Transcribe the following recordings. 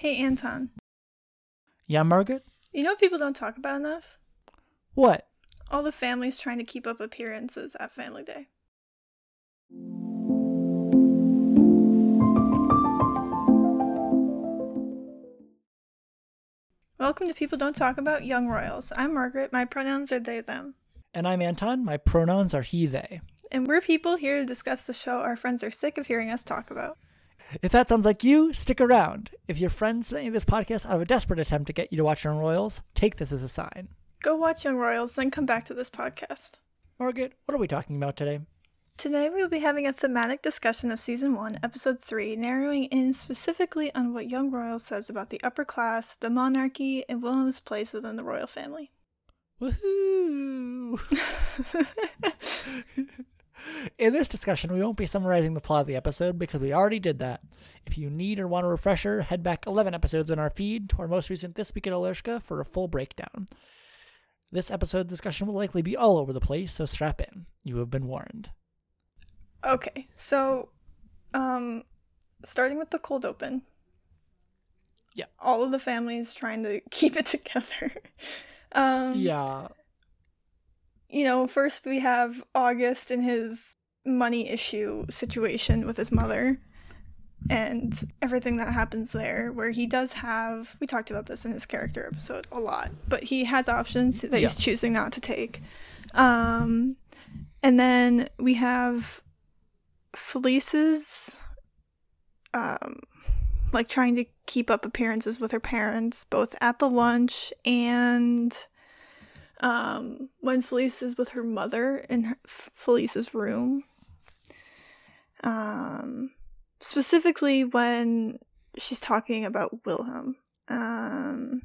Hey, Anton. Yeah, Margaret? You know what people don't talk about enough? What? All the families trying to keep up appearances at Family Day. Welcome to People Don't Talk About Young Royals. I'm Margaret. My pronouns are they, them. And I'm Anton. My pronouns are he, they. And we're people here to discuss the show our friends are sick of hearing us talk about. If that sounds like you, stick around. If your friends sent you this podcast out of a desperate attempt to get you to watch Young Royals, take this as a sign. Go watch Young Royals, then come back to this podcast. Margaret, what are we talking about today? Today we will be having a thematic discussion of Season 1, Episode 3, narrowing in specifically on what Young Royals says about the upper class, the monarchy, and Wilhelm's place within the royal family. Woohoo! In this discussion, we won't be summarizing the plot of the episode because we already did that. If you need or want a refresher, head back 11 episodes in our feed to our most recent This Week at Hillerska for a full breakdown. This episode discussion will likely be all over the place, so strap in. You have been warned. Okay, so, um, starting with the cold open. Yeah. All of the families trying to keep it together. um, Yeah. You know, first we have August and his money issue situation with his mother and everything that happens there, where he does have, we talked about this in his character episode a lot, but he has options that he's choosing not to take. Um, and then we have Felice's, um, like trying to keep up appearances with her parents, both at the lunch and um, when Felice is with her mother in her, Felice's room. Um, specifically when she's talking about Wilhelm. Um,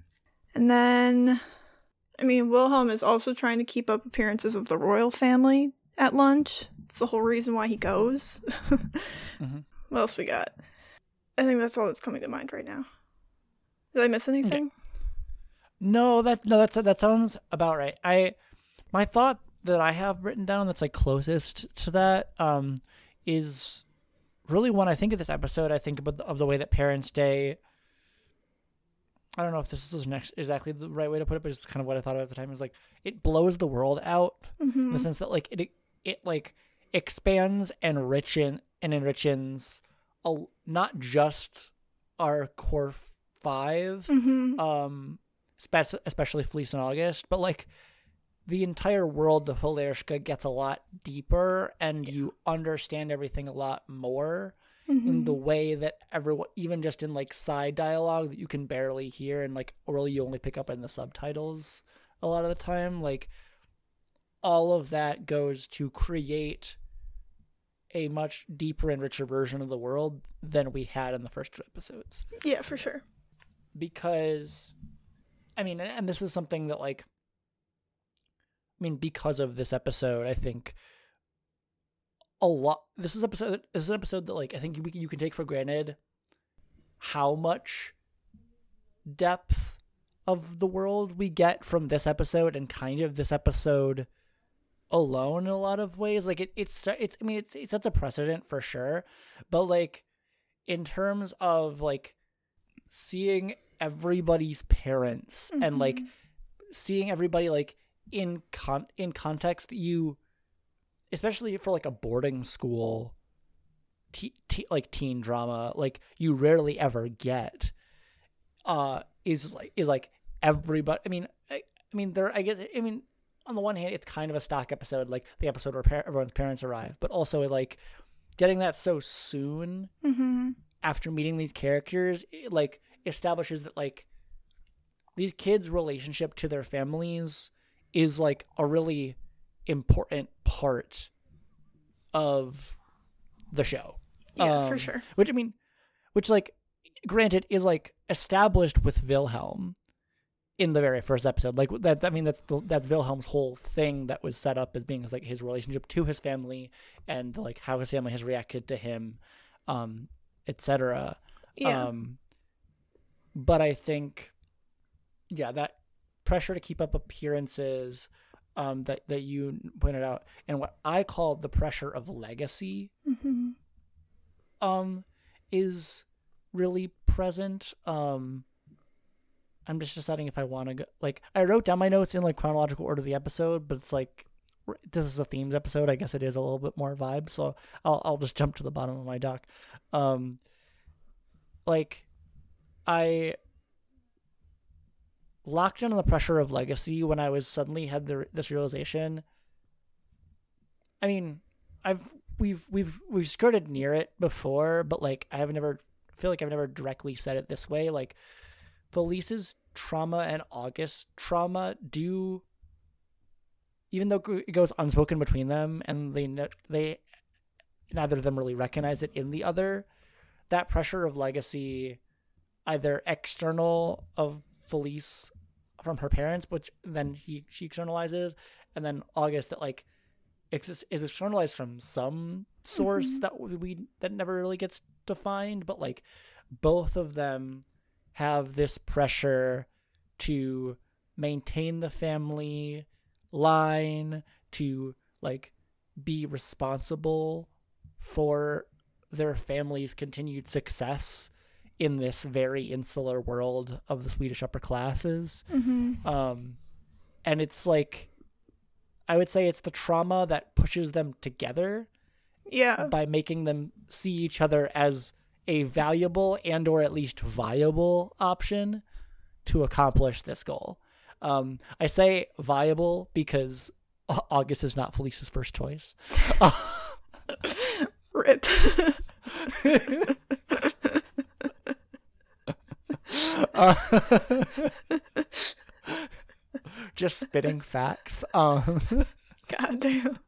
and then, I mean, Wilhelm is also trying to keep up appearances of the royal family at lunch. It's the whole reason why he goes. Mhm. What else we got? I think that's all that's coming to mind right now. Did I miss anything? No, that no, that's that sounds about right. I my thought that I have written down that's like closest to that um is really when I think of this episode, I think about the, of the way that Parents' Day. I don't know if this is next exactly the right way to put it, but it's kind of what I thought of at the time. Is like it blows the world out in the sense that like it it like expands and enrichen and enriches a, not just our core five Mm-hmm. um especially Felice in August, but like the entire world of Hillerska gets a lot deeper and you understand everything a lot more in the mm-hmm. way that everyone even just in like side dialogue that you can barely hear and like really you only pick up in the subtitles a lot of the time like all of that goes to create a much deeper and richer version of the world than we had in the first two episodes. Yeah, for sure. because I mean, and this is something that like I mean, because of this episode, I think a lot. This is episode. This is an episode that like I think you, you can take for granted how much depth of the world we get from this episode and kind of this episode alone in a lot of ways. Like it, it's it's. I mean, it's it sets a precedent for sure, but like in terms of like seeing everybody's parents and like seeing everybody like in con in context you especially for like a boarding school te- te- like teen drama like you rarely ever get uh is like is like everybody i mean I, I mean there i guess i mean on the one hand it's kind of a stock episode like the episode where par- everyone's parents arrive but also like getting that so soon Mm-hmm. after meeting these characters it, like establishes that like these kids relationship to their families is like a really important part of the show Yeah, for Um, sure. which i mean which like granted is like established with wilhelm in the very first episode like that i mean that's the, that's wilhelm's whole thing that was set up as being as like his relationship to his family and like how his family has reacted to him um etc Yeah. um, but I think, yeah, that pressure to keep up appearances um, that that you pointed out, and what I call the pressure of legacy, mm-hmm. um, is really present. Um, I'm just deciding if I want to go. Like, I wrote down my notes in like chronological order of the episode, but it's like this is a themes episode. I guess it is a little bit more vibe, so I'll I'll just jump to the bottom of my doc. Um, like, I locked in on the pressure of legacy when I was suddenly had the, this realization. I mean, I've we've we've we've skirted near it before, but like I have never feel like I've never directly said it this way. Like Felice's trauma and August trauma do, even though it goes unspoken between them, and they they neither of them really recognize it in the other. That pressure of legacy, either external of Felice from her parents, which then he she externalizes, and then August that like is externalized from some source Mhm. that we that never really gets defined, but like both of them have this pressure to maintain the family line, to like be responsible for their family's continued success in this very insular world of the Swedish upper classes. Mm-hmm. Um, and it's like, I would say it's the trauma that pushes them together Yeah. by making them see each other as a valuable and or at least viable option to accomplish this goal. Um, I say viable because August is not Felice's first choice. Rip. Uh, just spitting facts. Um, God damn.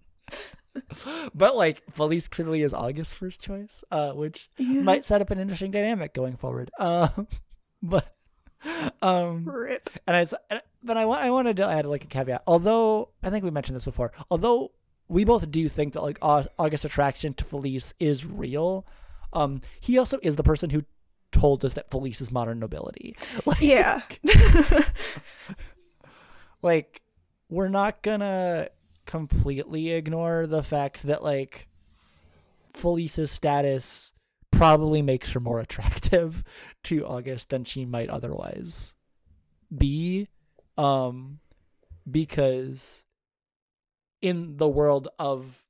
but like Felice clearly is August's first choice, uh, which Yeah. might set up an interesting dynamic going forward. Um, but um, Rip. and I but I, I wanted to add like a caveat. Although I think we mentioned this before, although we both do think that like August's attraction to Felice is real, um, he also is the person who told us that Felice is modern nobility. Like, Yeah. like we're not gonna completely ignore the fact that like Felice's status probably makes her more attractive to August than she might otherwise be um because in the world of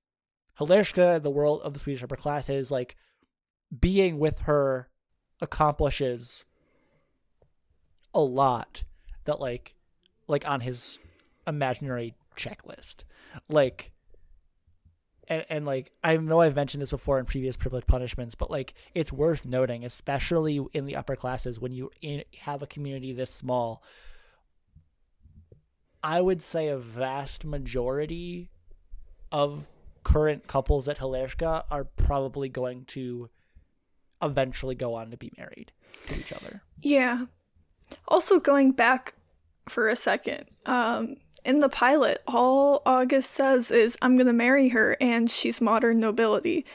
Hillerska, the world of the Swedish upper classes, like being with her accomplishes a lot that like like on his imaginary checklist. Like and, and like i know i've mentioned this before in previous privilege punishments but like it's worth noting especially in the upper classes when you in, have a community this small i would say a vast majority of current couples at Hillerska are probably going to eventually go on to be married to each other Yeah. Also, going back for a second, um, in the pilot, all August says is, I'm gonna marry her and she's modern nobility.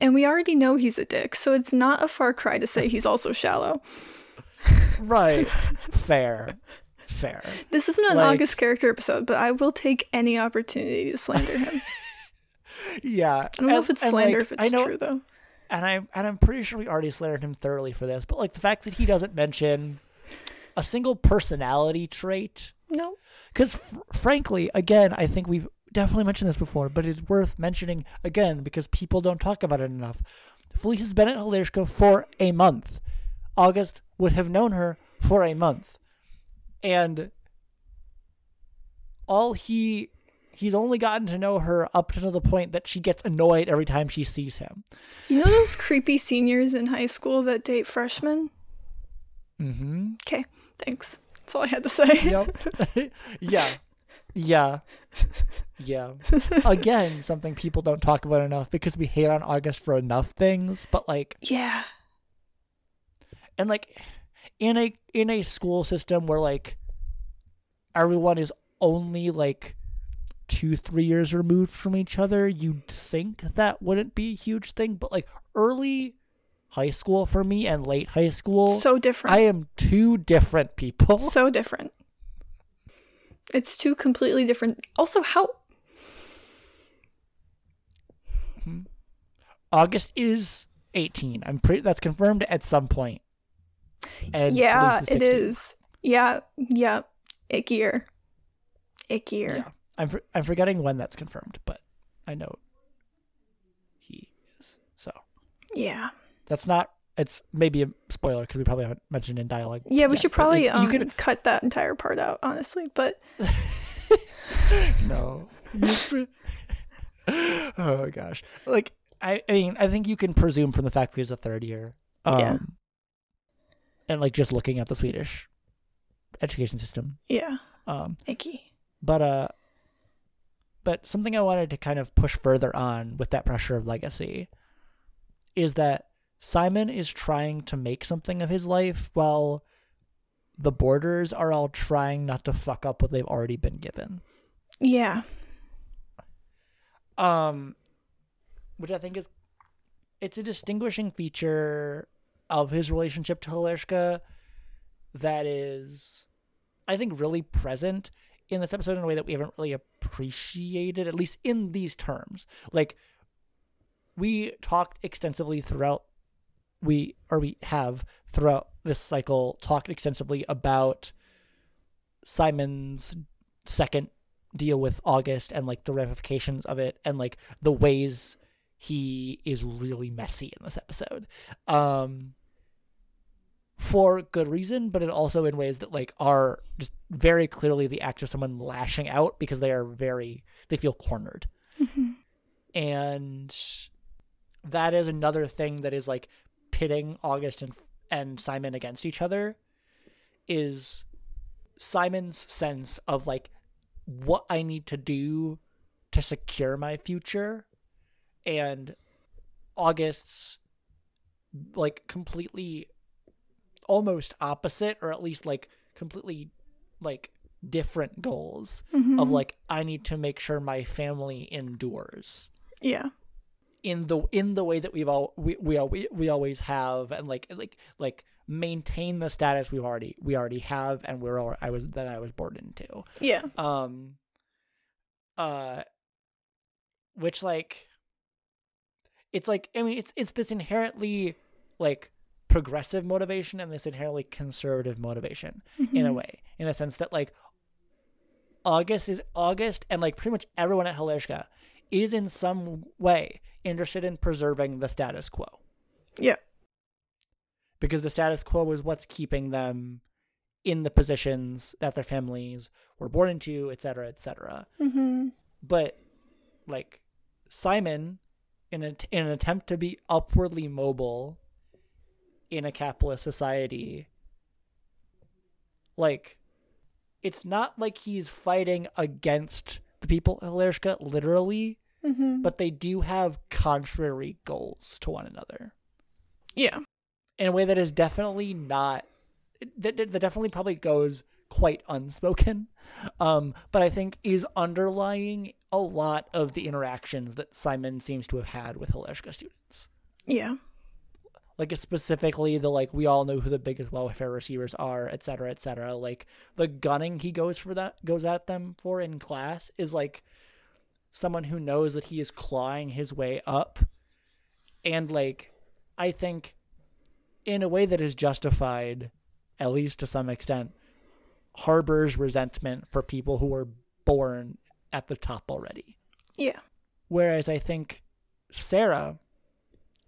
And we already know he's a dick, so it's not a far cry to say he's also shallow. right fair fair This isn't an Like- August character episode, but I will take any opportunity to slander him. yeah I don't know if it's slander, if it's know, true though. And I and I'm pretty sure we already slandered him thoroughly for this, but like the fact that he doesn't mention a single personality trait, No. because fr- frankly, again, I think we've definitely mentioned this before, but it's worth mentioning again because people don't talk about it enough. Felice has been at Hillerska for a month. August would have known her for a month, and all he he's only gotten to know her up to the point that she gets annoyed every time she sees him. You know those creepy seniors in high school that date freshmen? Mm-hmm. Okay, thanks. That's all I had to say. Yep. yeah. Yeah. Yeah. Again, something people don't talk about enough because we hate on August for enough things, but like Yeah. and like in a in a school system where like everyone is only like two, three years removed from each other, you'd think that wouldn't be a huge thing. But like early high school for me and late high school So different. I am two different people. so different. It's two completely different. Also, how hmm. August is 18. I'm pretty that's confirmed at some point. and yeah, it 16. is. Yeah, yeah. Ickier. Ickier. Yeah, I'm for, I'm forgetting when that's confirmed, but I know he is. So Yeah. that's not. It's maybe a spoiler because we probably haven't mentioned in dialogue. Yeah, we yet, should probably it- um, you could cut that entire part out, honestly. But no. oh gosh, like I, I mean, I think you can presume from the fact that he's a third year, um, Yeah. and like just looking at the Swedish education system, yeah, um, icky. but uh, but something I wanted to kind of push further on with that pressure of legacy is that Simon is trying to make something of his life while the borders are all trying not to fuck up what they've already been given. Yeah. um which i think is it's a distinguishing feature of his relationship to Hillerska that is i think really present in this episode in a way that we haven't really appreciated at least in these terms like we talked extensively throughout we or we have throughout this cycle talked extensively about simon's second deal with August and like the ramifications of it and like the ways he is really messy in this episode. Um for good reason, but it also in ways that like are just very clearly the act of someone lashing out because they are very they feel cornered. Mhm. And that is another thing that is like pitting August and and Simon against each other is Simon's sense of like what I need to do to secure my future and August's like completely almost opposite or at least like completely like different goals of Mhm. like I need to make sure my family endures yeah. in the in the way that we've all we we, we, we always have and like like like maintain the status we've already we already have and we're all, I was that I was born into Yeah. um uh which like it's like i mean it's it's this inherently like progressive motivation and this inherently conservative motivation in a way in the sense that like august is august and like pretty much everyone at Hillerska is in some way interested in preserving the status quo Yeah. because the status quo is what's keeping them in the positions that their families were born into, et cetera, et cetera. Mm-hmm. But like Simon, in, a, in an attempt to be upwardly mobile in a capitalist society, like it's not like he's fighting against the people of Hillerska literally, Mm-hmm. but they do have contrary goals to one another. yeah. in a way that is definitely not that, that that definitely probably goes quite unspoken um but i think is underlying a lot of the interactions that simon seems to have had with Hillerska students Yeah. Like specifically the like we all know who the biggest welfare receivers are et cetera et cetera. Like the gunning he goes for that goes at them for in class is like someone who knows that he is clawing his way up. And like i think in a way that is justified at least to some extent harbors resentment for people who were born at the top already. Yeah. Whereas I think Sarah,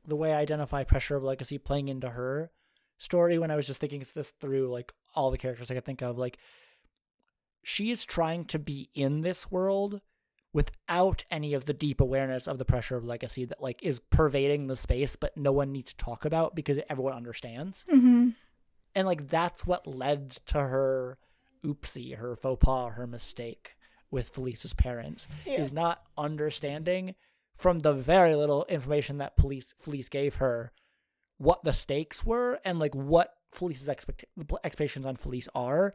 the way I identify pressure of legacy playing into her story, when I was just thinking this through, like all the characters I could think of, like she is trying to be in this world without any of the deep awareness of the pressure of legacy that like is pervading the space, but no one needs to talk about because everyone understands. Mm-hmm. And like that's what led to her oopsie, her faux pas, her mistake with Felice's parents Yeah. is not understanding from the very little information that police Felice gave her what the stakes were and like what Felice's expect- expectations on Felice are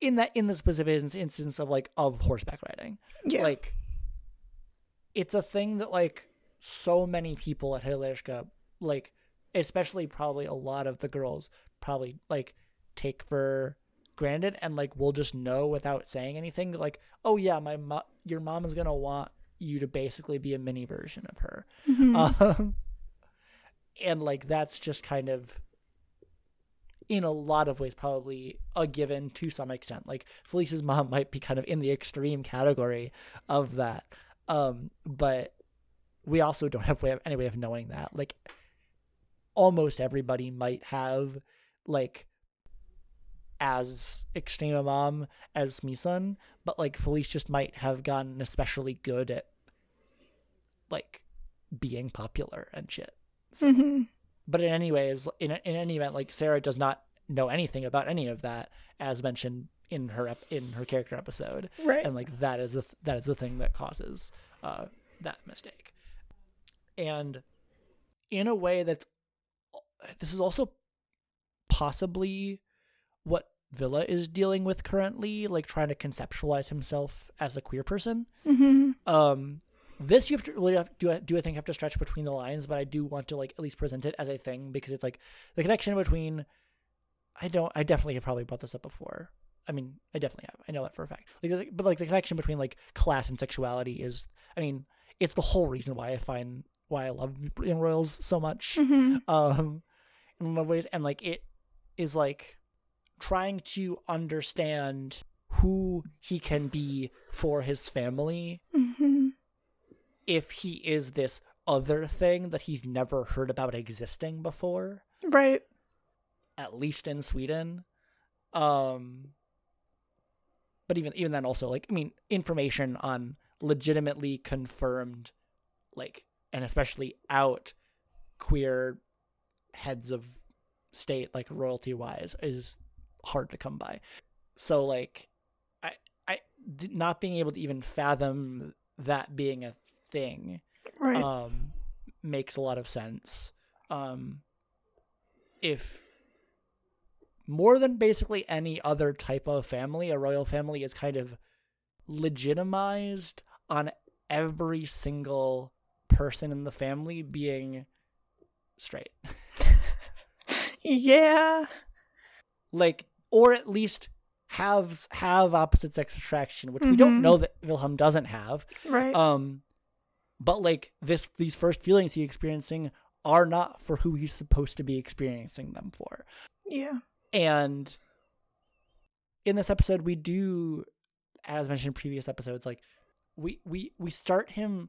in that in the specific instance of like of horseback riding Yeah. like it's a thing that like so many people at Hillerska like especially probably a lot of the girls probably like take for granted and like we'll just know without saying anything like oh yeah my mo- your mom is going to want you to basically be a mini version of her Mhm. um and like that's just kind of in a lot of ways probably a given to some extent. Like Felice's mom might be kind of in the extreme category of that. Um, but we also don't have way of, any way of knowing that. Like almost everybody might have like as extreme a mom as Misun, but like Felice just might have gotten especially good at like being popular and shit. So, hmm but in any ways, in in any event, like Sarah does not know anything about any of that, as mentioned in her ep- in her character episode, Right. and like that is the th- that is the thing that causes uh, that mistake, and in a way that's this is also possibly what Wille is dealing with currently, like trying to conceptualize himself as a queer person. hmm Um, this you have to really have, do I, do I think have to stretch between the lines, but I do want to like at least present it as a thing because it's like the connection between. I don't. I definitely have probably brought this up before. I mean, I definitely have. I know that for a fact. Like, but like the connection between like class and sexuality is. I mean, it's the whole reason why I find why I love Young Royals so much hmm um in a lot of ways and like it is like trying to understand who he can be for his family hmm if he is this other thing that he's never heard about existing before. Right. at least in Sweden. Um but even even then also like I mean information on legitimately confirmed like and especially out queer heads of state like royalty wise is hard to come by so like I I not being able to even fathom that being a thing Right. um makes a lot of sense um if more than basically any other type of family a royal family is kind of legitimized on every single person in the family being straight yeah. like or at least have have opposite sex attraction which we don't Mhm. know that wilhelm doesn't have Right. um but like this these first feelings he's experiencing are not for who he's supposed to be experiencing them for yeah. and in this episode we do as mentioned in previous episodes like we we we start him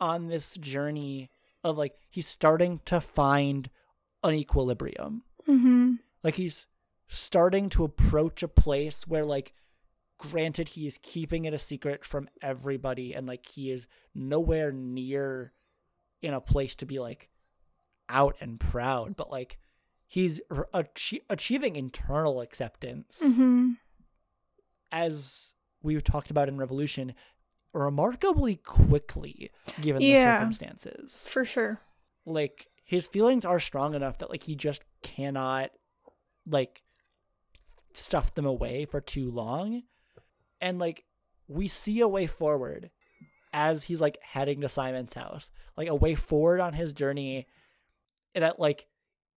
on this journey of like he's starting to find an equilibrium hmm like he's starting to approach a place where like granted he is keeping it a secret from everybody and like he is nowhere near in a place to be like out and proud but like he's achieving internal acceptance hmm as we've talked about in revolution remarkably quickly given Yeah. the circumstances For sure. like his feelings are strong enough that like he just cannot like stuff them away for too long and like we see a way forward as he's like heading to simon's house like a way forward on his journey that like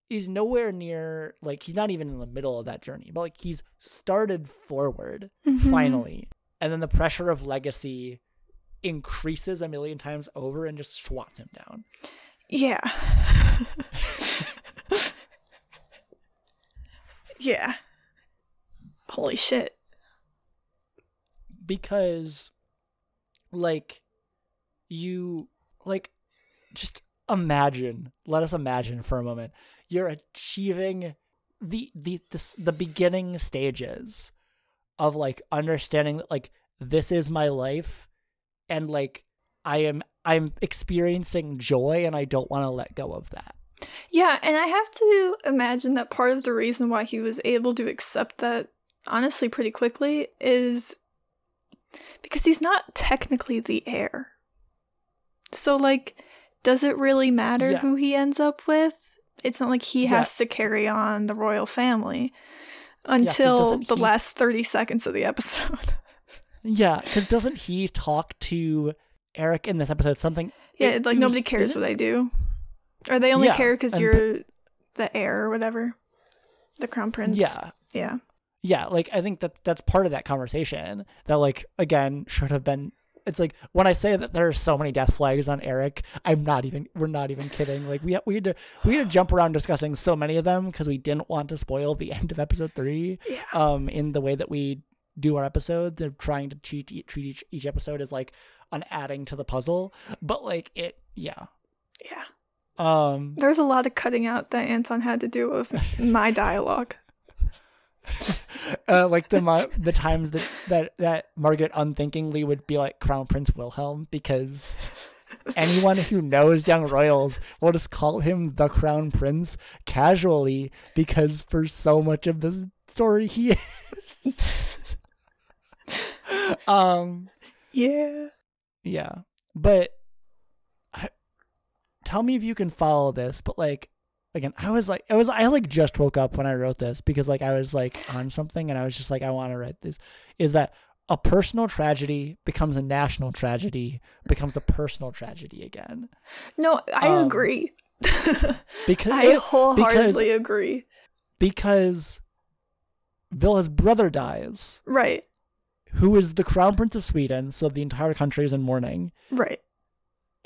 is nowhere near like he's not even in the middle of that journey but like he's started forward Mhm. finally and then the pressure of legacy increases a million times over and just swats him down Yeah. yeah. Holy shit. because like you like just imagine let us imagine for a moment you're achieving the the the, the beginning stages of like understanding that like this is my life and like i am i'm experiencing joy and i don't want to let go of that Yeah, and I have to imagine that part of the reason why he was able to accept that honestly pretty quickly is because he's not technically the heir. So like does it really matter Yeah. who he ends up with? It's not like he Yeah. has to carry on the royal family until doesn't the he- last 30 seconds of the episode. yeah because doesn't he talk to erik in this episode something yeah, it- like it was- nobody cares what I do. Or they only Yeah, care because you're the heir or whatever. The crown prince. yeah Yeah. Yeah like i think that that's part of that conversation that like again should have been it's like when I say that there are so many death flags on Erik, I'm not even we're not even kidding. Like we we had to we had to jump around discussing so many of them because we didn't want to spoil the end of episode three. Yeah. Um, in the way that we do our episodes of trying to treat treat each each episode as like an adding to the puzzle, but like it, yeah. Yeah. Um, There's a lot of cutting out that Anton had to do with my dialogue. uh, like the mo- the times that that that Margaret unthinkingly would be like Crown Prince Wilhelm because anyone who knows young royals will just call him the Crown Prince casually because for so much of the story he is. um. Yeah. Yeah, but I, tell me if you can follow this. But like, again, I was like, I was, I like just woke up when I wrote this because like I was like on something and I was just like, I want to write this. Is that a personal tragedy becomes a national tragedy, becomes a personal tragedy again? No, I Um, agree. Because I wholeheartedly agree. because Wille's brother dies, Right. who is the crown prince of Sweden, so the entire country is in mourning. Right.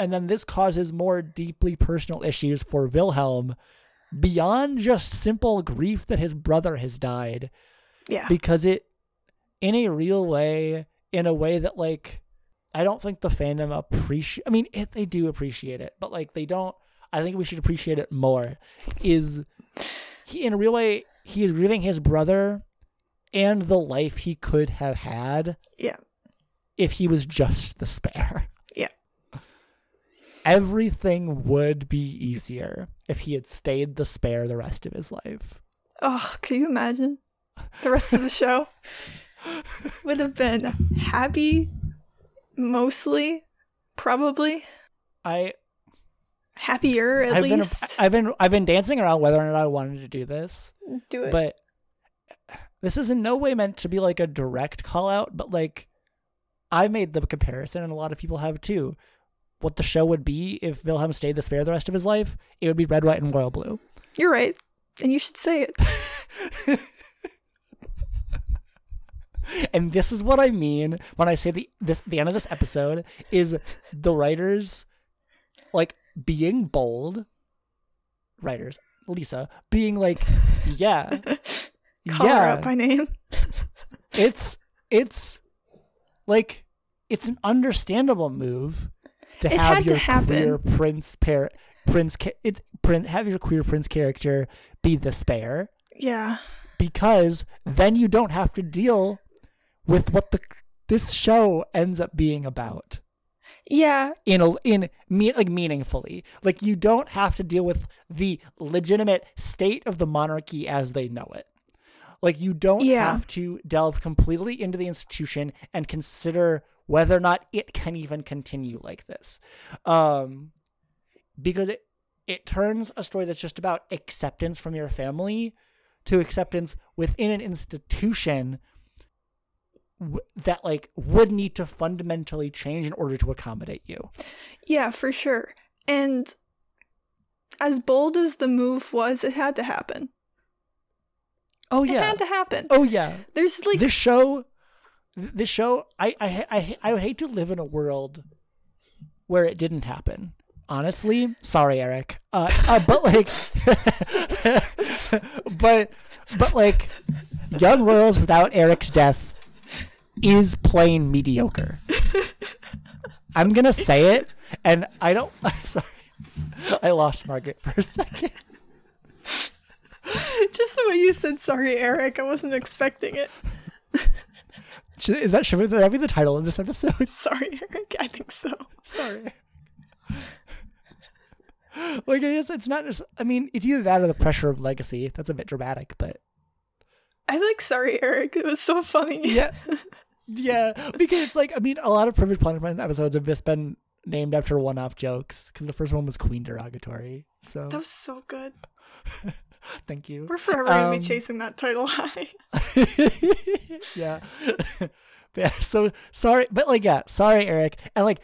And then this causes more deeply personal issues for Wilhelm beyond just simple grief that his brother has died Yeah. because it in a real way in a way that like I don't think the fandom appreciate I mean if they do appreciate it but like they don't I think we should appreciate it more is he in a real way he is grieving his brother and the life he could have had Yeah. if he was just the spare. Everything would be easier if he had stayed the spare the rest of his life. Oh, can you imagine? The rest of the show would have been happy, mostly, probably I happier at I've least. been I've been I've been dancing around whether or not I wanted to do this, Do it. but this is in no way meant to be like a direct call out, but like I made the comparison and a lot of people have too. What the show would be if Wilhelm stayed the spare the rest of his life, it would be red, white, and royal blue. You're right, and you should say it. and this is what I mean when I say the this the end of this episode is the writers like being bold writers Lisa being like yeah Call her yeah by name. it's it's like it's an understandable move to It have had to your queer prince pair prince it's prince have your queer prince character be the spare Yeah. because then you don't have to deal with what the this show ends up being about Yeah. in a in me like meaningfully like you don't have to deal with the legitimate state of the monarchy as they know it like you don't Yeah. have to delve completely into the institution and consider whether or not it can even continue like this um because it it turns a story that's just about acceptance from your family to acceptance within an institution w- that like would need to fundamentally change in order to accommodate you. Yeah, for sure. And as bold as the move was, it had to happen. Oh yeah. It had to happen. oh yeah. There's like this show this show I, I I I would hate to live in a world where it didn't happen. Honestly, sorry Erik. Uh, uh but like but but like Young Royals without Erik's death is plain mediocre. I'm to say it and I don't sorry. I lost Margaret for a second. just the way you said sorry, Erik. I wasn't expecting it. Is that should that be the title of this episode? Sorry, Erik. I think so. Sorry. like I guess it's not just. I mean, it's either that or the pressure of legacy. That's a bit dramatic, but I like sorry, Erik. It was so funny. yeah, yeah. Because it's like I mean, a lot of privileged punishment episodes have just been named after one-off jokes. Because the first one was Queen derogatory. So That was so good. thank you. We're forever gonna Um, be chasing that title high. yeah. But yeah. So sorry, but like, yeah, sorry, Erik. And like,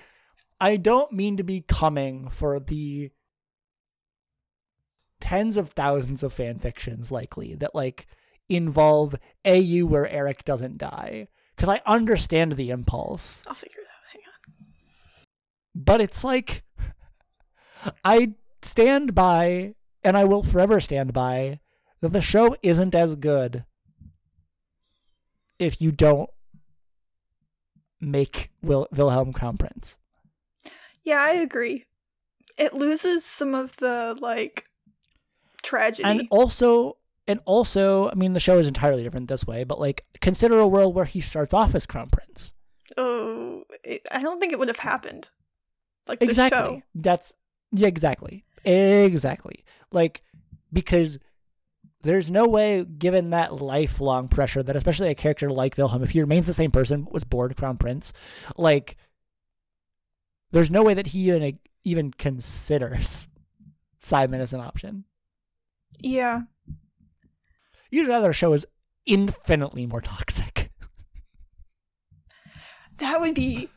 I don't mean to be coming for the tens of thousands of fan fictions likely that like involve AU where Erik doesn't die. Because I understand the impulse. I'll figure it out. Hang on. but it's like I stand by and I will forever stand by that the show isn't as good if you don't make Wil- Wilhelm Crown Prince. Yeah, I agree. It loses some of the like tragedy. And also and also, I mean the show is entirely different this way, but like consider a world where he starts off as Crown Prince. oh, it, I don't think it would have happened. Like the exactly. show. That's yeah, exactly. Exactly. Like because there's no way given that lifelong pressure that especially a character like Wilhelm, if he remains the same person was born Crown Prince, like there's no way that he even even considers Simon as an option. Yeah. You'd rather show is infinitely more toxic. That would be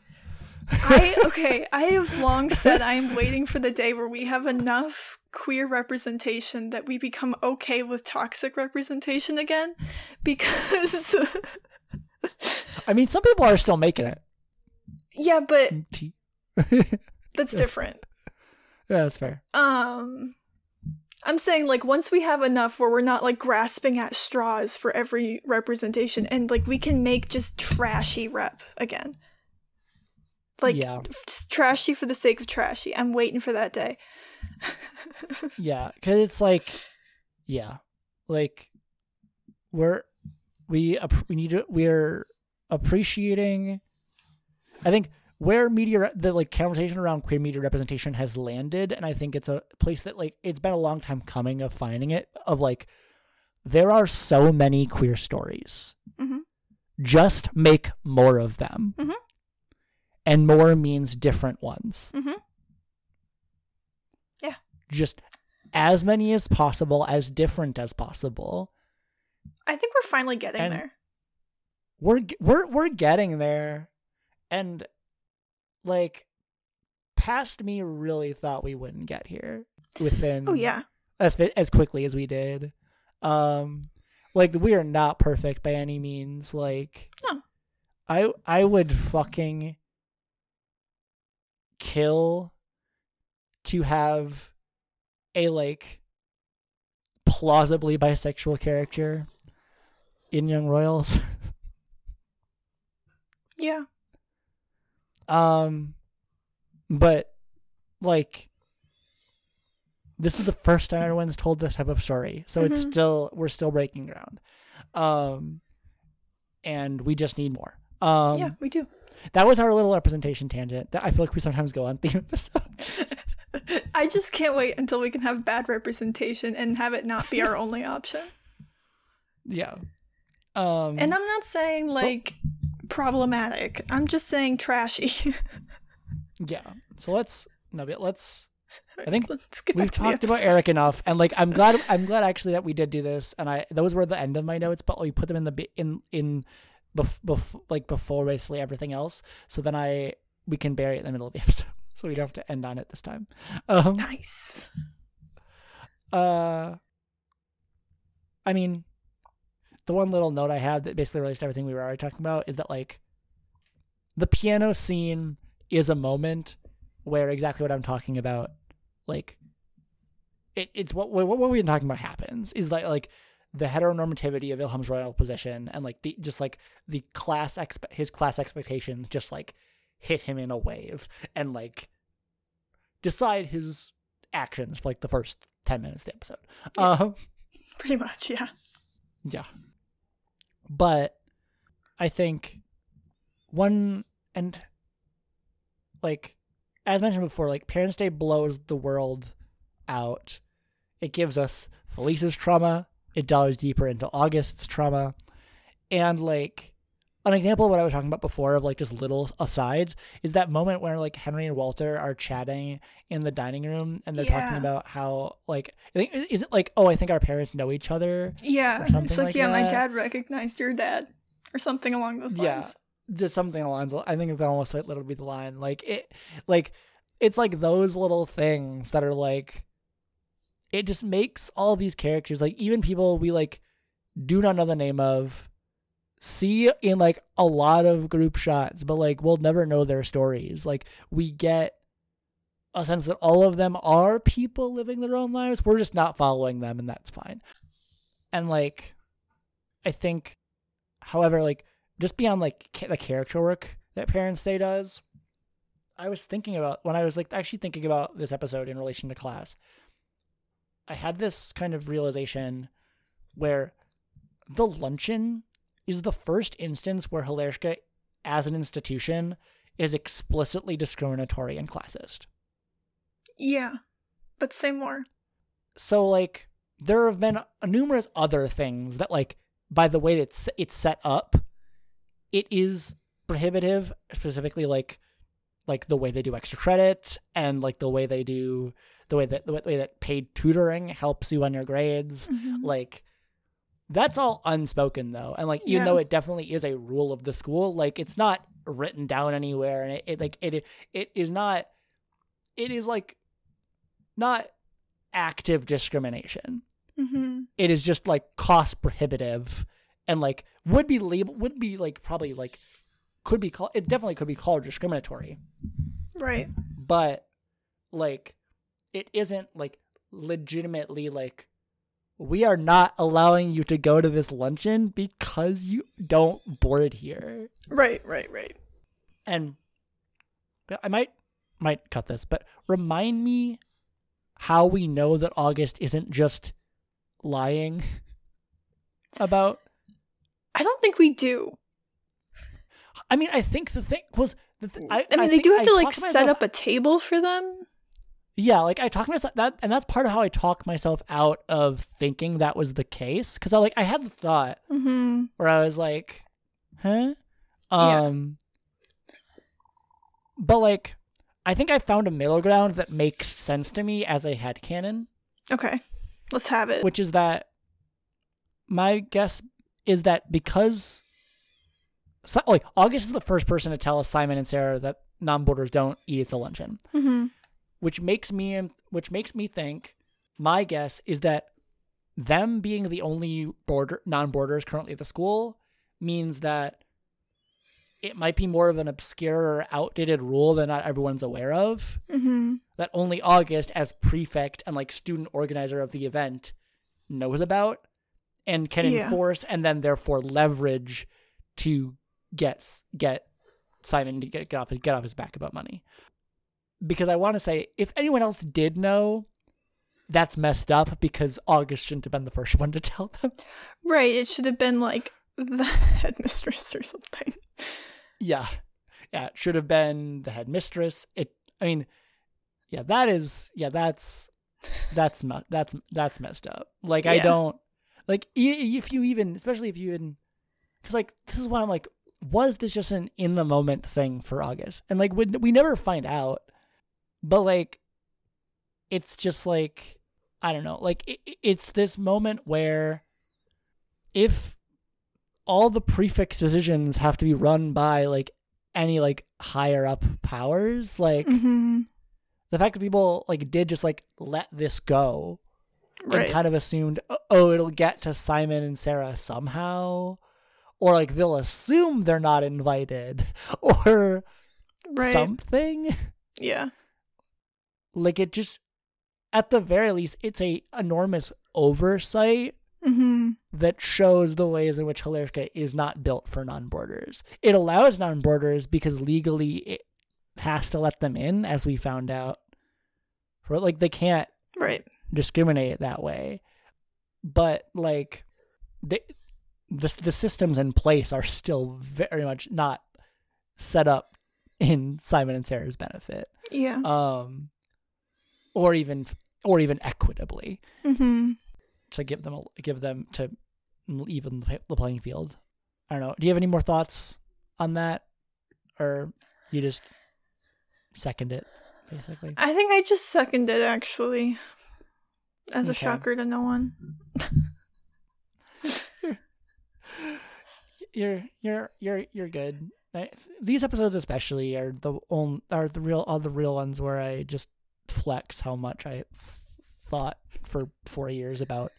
I okay, I have long said I am waiting for the day where we have enough queer representation that we become okay with toxic representation again because I mean, some people are still making it. yeah, but that's different. yeah, that's fair. Um I'm saying like once we have enough where we're not like grasping at straws for every representation and like we can make just trashy rep again. Like yeah, trashy for the sake of trashy. I'm waiting for that day. yeah, because it's like, yeah, like we're we we need to we're appreciating. I think where media the like conversation around queer media representation has landed, and I think it's a place that like it's been a long time coming of finding it. Of like, there are so many queer stories. Mhm. Just make more of them. Mhm. And more means different ones. Mhm. Yeah. Just as many as possible, as different as possible. I think we're finally getting And- there. We're we're we're getting there, and like, past me really thought we wouldn't get here within Oh yeah. as as quickly as we did. Um, like we are not perfect by any means. Like, No. I I would fucking kill to have a like plausibly bisexual character in Young Royals. Yeah. Um, but like, this is the first time anyone's told this type of story, so it's Mhm. still we're still breaking ground. Um, and we just need more. Um, yeah, we do. That was our little representation tangent. That I feel like we sometimes go on theme episodes. I just can't wait until we can have bad representation and have it not be our only option. yeah. Um, And I'm not saying like problematic. I'm just saying trashy. yeah. So let's no, but let's. I think we've back to the talked about. Erik enough, and like I'm glad I'm glad actually that we did do this, and I those were the end of my notes, but we put them in the in in bef, bef, like before basically everything else, so then I we can bury it in the middle of the episode, so we don't have to end on it this time. Um, Nice. uh, I mean, the one little note I have that basically relates to everything we were already talking about is that like the piano scene is a moment where exactly what I'm talking about, like it, it's what, what what we've been talking about happens is like like the heteronormativity of Wilhelm's royal position and like the just like the class expe- his class expectations just like hit him in a wave and like decide his actions for like the first 10 minutes of the episode. Yeah. Um Pretty much, yeah. yeah. But I think one and like as mentioned before, like Parents' Day blows the world out. It gives us Felice's trauma. It dives deeper into August's trauma. And like an example of what I was talking about before of like just little asides is that moment where like Henry and Walter are chatting in the dining room and they're talking about how like I think is it like oh I think our parents know each other Yeah. It's like, like yeah, my dad recognized your dad. Or something along those lines Yeah. just something along those I think that almost might literally be the line. Like it like it's like those little things that are like it just makes all these characters like even people we like do not know the name of see in like a lot of group shots, but like we'll never know their stories. Like we get a sense that all of them are people living their own lives. We're just not following them, and that's fine. And like, I think, however, like just beyond like ca- the character work that Parents Day does, I was thinking about when I was like actually thinking about this episode in relation to class. I had this kind of realization where the luncheon is the first instance where Hillerska, as an institution, is explicitly discriminatory and classist. Yeah. But say more. So like there have been numerous other things that like by the way that it's, it's set up, it is prohibitive. Specifically, like like the way they do extra credit and like the way they do the way that the way that paid tutoring helps you on your grades. Mhm. Like that's all unspoken though, and like even Yeah. though it definitely is a rule of the school, like it's not written down anywhere, and it, it like it it is not. It is like not active discrimination Mhm. it is just like cost prohibitive and like would be label would be like probably like could be called it definitely could be called discriminatory Right. but like it isn't like legitimately like we are not allowing you to go to this luncheon because you don't board here Right, right, right. and I might might cut this, but remind me how we know that August isn't just lying about. I don't think we do. I mean, I think the thing was the th- I, I mean, they do have I to like set myself- up a table for them. Yeah, like I talked myself that, and that's part of how I talked myself out of thinking that was the case because I like I had the thought Mm-hmm. where I was like, huh? Yeah. Um but like I think I found a middle ground that makes sense to me as a headcanon, Okay. Let's have it. which is that my guess is that because like August is the first person to tell Simon and Sarah that non-boarders don't eat at the luncheon, Mm-hmm. Which makes me which makes me think my guess is that them being the only boarder non-boarders currently at the school means that it might be more of an obscure or outdated rule that not everyone's aware of Mm-hmm. that only August as prefect and like student organizer of the event knows about and can Yeah. enforce and then therefore leverage to get get Simon to get, get off his get off his back about money. Because I want to say if anyone else did know, that's messed up because August shouldn't have been the first one to tell them. Right. It should have been like the headmistress or something. Yeah. Yeah, it should have been the headmistress. It I mean, yeah, that is yeah, that's that's that's that's messed up. Like I don't like if you even especially if you even cuz like this is why I'm like was this just an in the moment thing for August? And like we we never find out. But like it's just like I don't know. Like it, it- it's this moment where if all the prefix decisions have to be run by like any like higher up powers like Mm-hmm. the fact that people like did just like let this go Right. and kind of assumed "Oh, oh it'll get to simon and sarah somehow or like they'll assume they're not invited or right. something Yeah. Like it just at the very least it's a enormous oversight Mm-hmm. that shows the ways in which Hillerska is not built for non-boarders. It allows non-boarders because legally it has to let them in, as we found out. For like they can't Right. discriminate that way, but like they, the the systems in place are still very much not set up in Simon and Sarah's benefit, Yeah. um, or even or even equitably Mm-hmm. to give them a, give them to even the the playing field. I don't know. Do you have any more thoughts on that, or you just second it basically? I think I just seconded actually. As a shocker to no one. You're you're you're you're good. I, these episodes especially are the only are the real are the real ones where I just flex how much I th- thought for four years about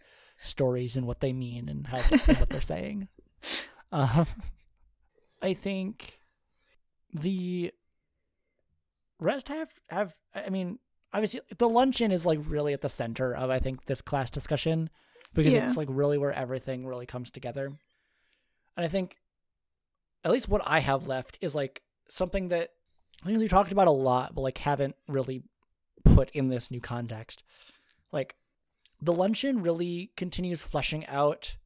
stories and what they mean and how and what they're saying. Um, I think the rest have have I mean obviously the luncheon is like really at the center of I think this class discussion because Yeah. it's like really where everything really comes together. And I think at least what I have left is like something that I think we talked about a lot, but like haven't really put in this new context. Like the luncheon really continues fleshing out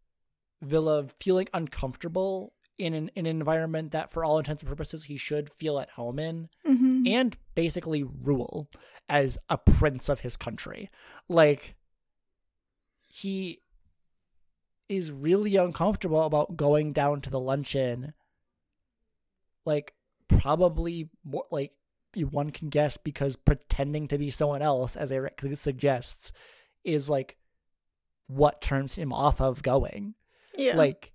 Wille feeling uncomfortable in an, in an environment that for all intents and purposes he should feel at home in Mm-hmm. and basically rule as a prince of his country. Like he is really uncomfortable about going down to the luncheon. Like probably more like one can guess because pretending to be someone else, as Erik suggests, is like what turns him off of going Yeah. like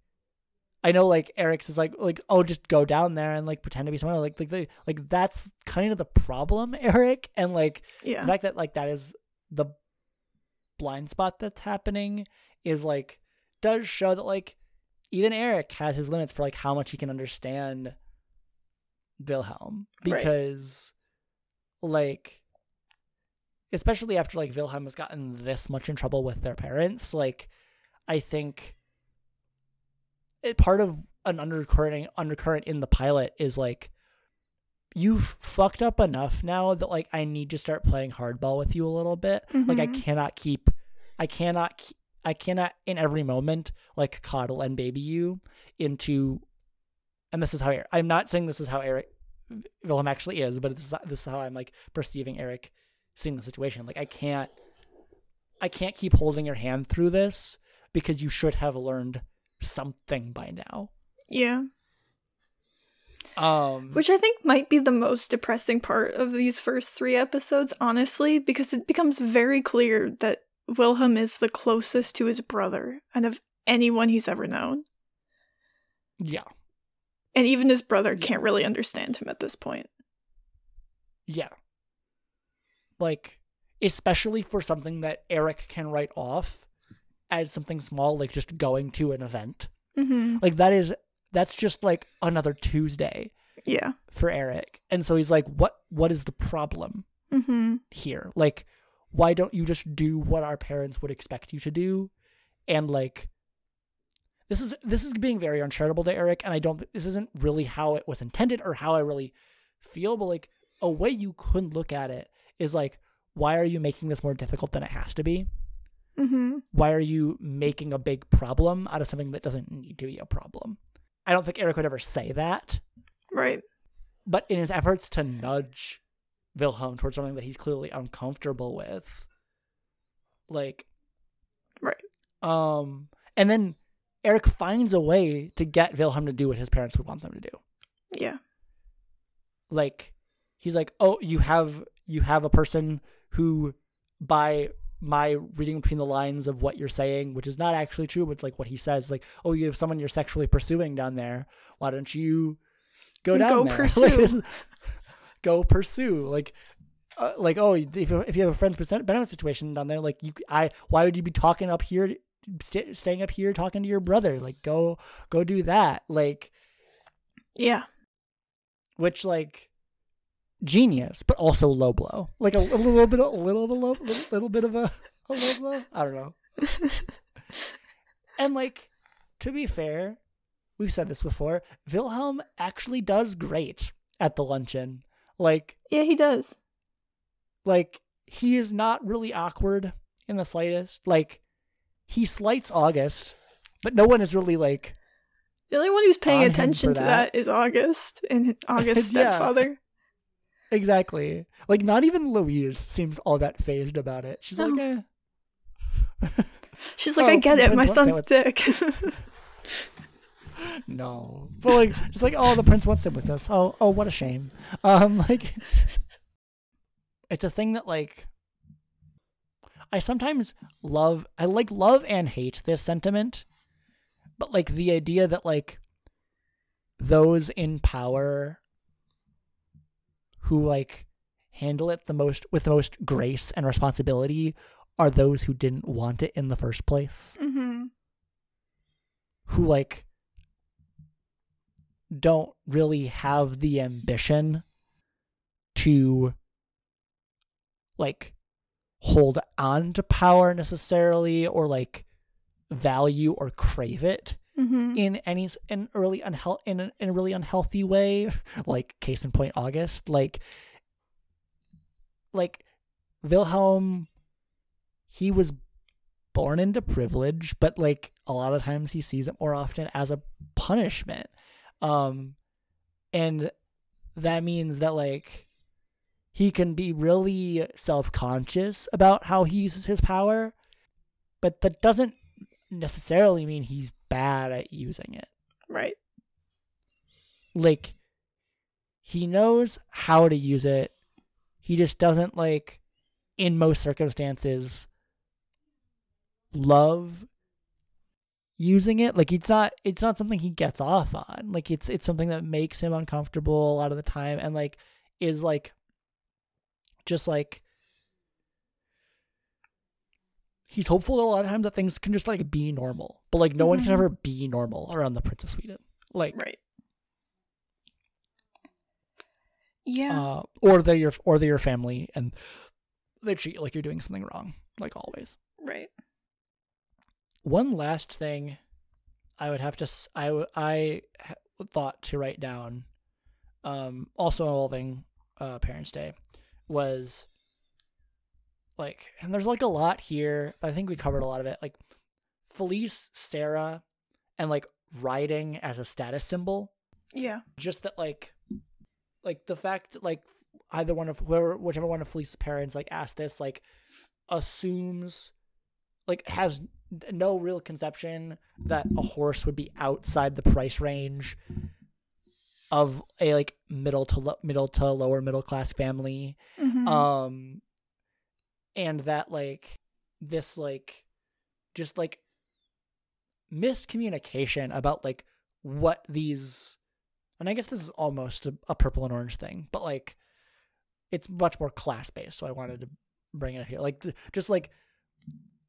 I know like Erik's is like like oh just go down there and like pretend to be someone else. like like the, like that's kind of the problem Erik and like yeah. the fact that like that is the blind spot that's happening is like does show that like even Erik has his limits for like how much he can understand Wilhelm Right. because like especially after like Wilhelm has gotten this much in trouble with their parents like I think it, part of an undercurrent undercurrent in the pilot is like you've fucked up enough now that like I need to start playing hardball with you a little bit. Like I Mhm. cannot keep I cannot I cannot in every moment like coddle and baby you into and this is how Erik, I'm not saying this is how Erik Wilhelm actually is, but this is this is how I'm like perceiving Erik seeing the situation. Like I can't I can't keep holding your hand through this because you should have learned something by now. yeah. Um Which I think might be the most depressing part of these first three episodes, honestly, because it becomes very clear that Wilhelm is the closest to his brother and of anyone he's ever known. yeah. And even his brother can't really understand him at this point. Yeah. Like, especially for something that Erik can write off as something small, like just going to an event. Mm-hmm. Like, that is, that's just like another Tuesday Yeah. for Erik. And so he's like, what, what is the problem Mm-hmm. here? Like, why don't you just do what our parents would expect you to do? And like, this is this is being very uncharitable to Erik, and I don't. This isn't really how it was intended or how I really feel. But like, a way you could look at it is like, why are you making this more difficult than it has to be? Mm-hmm. Why are you making a big problem out of something that doesn't need to be a problem? I don't think Erik would ever say that, Right. but in his efforts to nudge Wilhelm towards something that he's clearly uncomfortable with, like, Right. um, and then Erik finds a way to get Wilhelm to do what his parents would want them to do. Yeah. Like, he's like, "Oh, you have you have a person who, by my reading between the lines of what you're saying, which is not actually true, but like what he says, like, oh, you have someone you're sexually pursuing down there. Why don't you go down Go there? pursue. like, is, go pursue. Like, uh, like oh, if you, if you have a friend's benefit situation down there, like you, I, why would you be talking up here, st- staying up here talking to your brother? Like, go, go do that. Like, Yeah. which like genius, but also low blow. Like a, a little bit, a little bit, low, little, little bit of a, a low blow. I don't know. and like, to be fair, we've said this before. Wilhelm actually does great at the luncheon. Like, Yeah, he does. like he is not really awkward in the slightest. Like, he slights August, but no one is really like, The only one who's paying On attention to that. that is August and August's Yeah. stepfather. exactly. Like, not even Louise seems all that fazed about it. She's like, No. eh. She's like, Oh, I get it. My son's to dick. No, but like it's like oh the prince wants him with us. Oh oh what a shame. Um like it's a thing that like I sometimes love I like love and hate this sentiment, but like the idea that like those in power who like handle it the most with the most grace and responsibility are those who didn't want it in the first place mm-hmm. who like don't really have the ambition to like hold on to power necessarily or like value or crave it Mm-hmm. in any in early unhealth in a, in a really unhealthy way like case in point august like like wilhelm he was born into privilege but like a lot of times he sees it more often as a punishment um and that means that like he can be really self-conscious about how he uses his power but that doesn't necessarily mean he's bad at using it. Right. like he knows how to use it. He just doesn't like in most circumstances love using it. Like it's not it's not something he gets off on. Like it's it's something that makes him uncomfortable a lot of the time and like is like just like he's hopeful a lot of times that things can just like be normal but like no one can Mhm. ever be normal around the prince of sweden like Right. Yeah. uh, or they're your or they're your family and they treat you like you're doing something wrong, like always. right. One last thing, I would have to I ha- thought to write down, um, also involving uh, Parents' Day, was like, and there's like a lot here, but I think we covered a lot of it. Like Felice, Sarah, and like riding as a status symbol. Yeah. just that like like the fact that like either one of whoever whichever one of Felice's parents like asked this like assumes like has no real conception that a horse would be outside the price range of a like middle to lo- middle to lower middle class family Mm-hmm. um and that like this like just like miscommunication about like what these and i guess this is almost a, a purple and orange thing but like it's much more class based so i wanted to bring it here like th- just like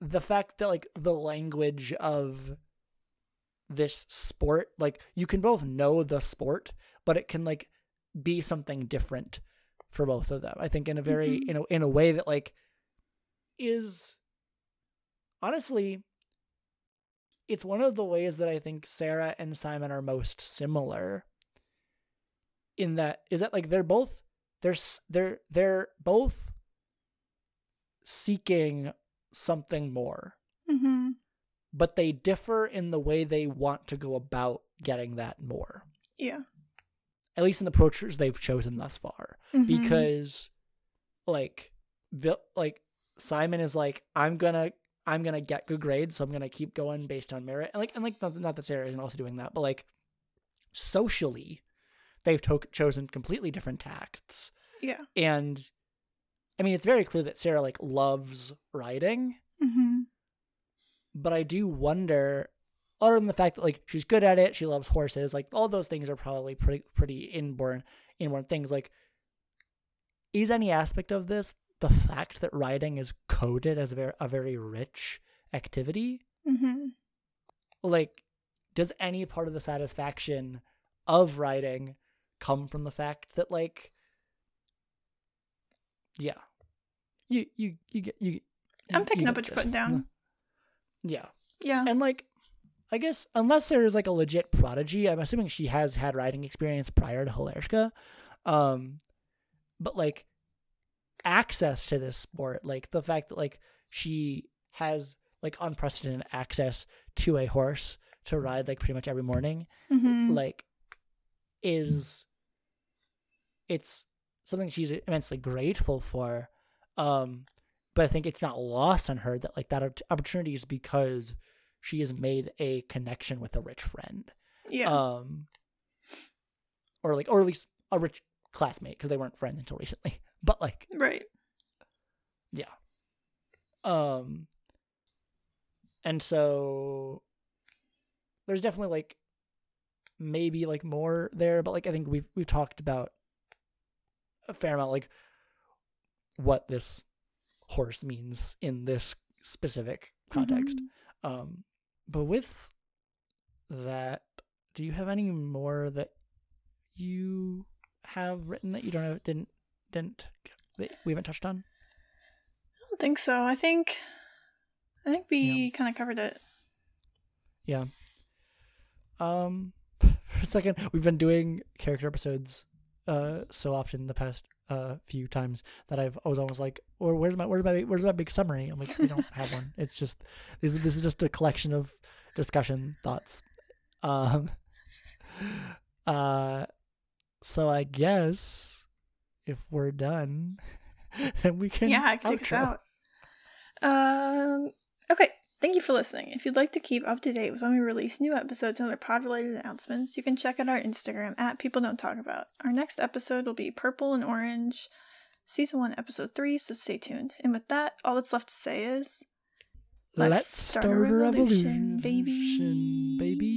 the fact that like the language of this sport like you can both know the sport but it can like be something different for both of them i think in a very Mhm. in a in a way that like is honestly it's one of the ways that i think sarah and simon are most similar in that is that like they're both they're they're they're both seeking something more mm-hmm. but they differ in the way they want to go about getting that more Yeah. At least in the approaches they've chosen thus far Mhm. because like like Simon is like I'm gonna I'm gonna get good grades so I'm gonna keep going based on merit and like and like not, not that Sarah isn't also doing that but like socially they've to- chosen completely different tacts Yeah. and I mean it's very clear that Sarah like loves riding Mm-hmm. but I do wonder, other than the fact that like she's good at it, she loves horses, like all those things are probably pretty pretty inborn inborn things. Like, is any aspect of this the fact that riding is coded as a very, a very rich activity? Mm-hmm. Like, does any part of the satisfaction of riding come from the fact that like, yeah, you you you get you. I'm you picking up what you're putting down. Yeah. Yeah. And like, I guess unless there's like a legit prodigy, I'm assuming she has had riding experience prior to Hillerska. Um, but like access to this sport, like the fact that like she has like unprecedented access to a horse to ride like pretty much every morning, Mm-hmm. like is it's something she's immensely grateful for. Um, but I think it's not lost on her that like that opportunity is because she has made a connection with a rich friend. yeah. Um, or like, or at least a rich classmate because they weren't friends until recently. But like, right. yeah. Um, and so there's definitely like maybe like more there, but like I think we've we've talked about a fair amount like what this horse means in this specific context. Mhm. Um, but with that, do you have any more that you have written that you don't have didn't didn't that we haven't touched on? I don't think so. I think I think we kind of covered it. Yeah. Um, for a second, we've been doing character episodes uh so often the past uh few times that I've I was almost like, or where's my where's my where's my big summary? I'm like, we don't have one. It's just this is this is just a collection of discussion thoughts. Um. Uh. So I guess if we're done, then we can. Yeah, I can take us outro. out. Um. Okay. Thank you for listening. If you'd like to keep up to date with when we release new episodes and other pod related announcements, you can check out our Instagram at People Don't Talk About. Our next episode will be Purple and Orange, Season 1, Episode 3, so stay tuned. And with that, all that's left to say is Let's, start, a revolution, baby. baby.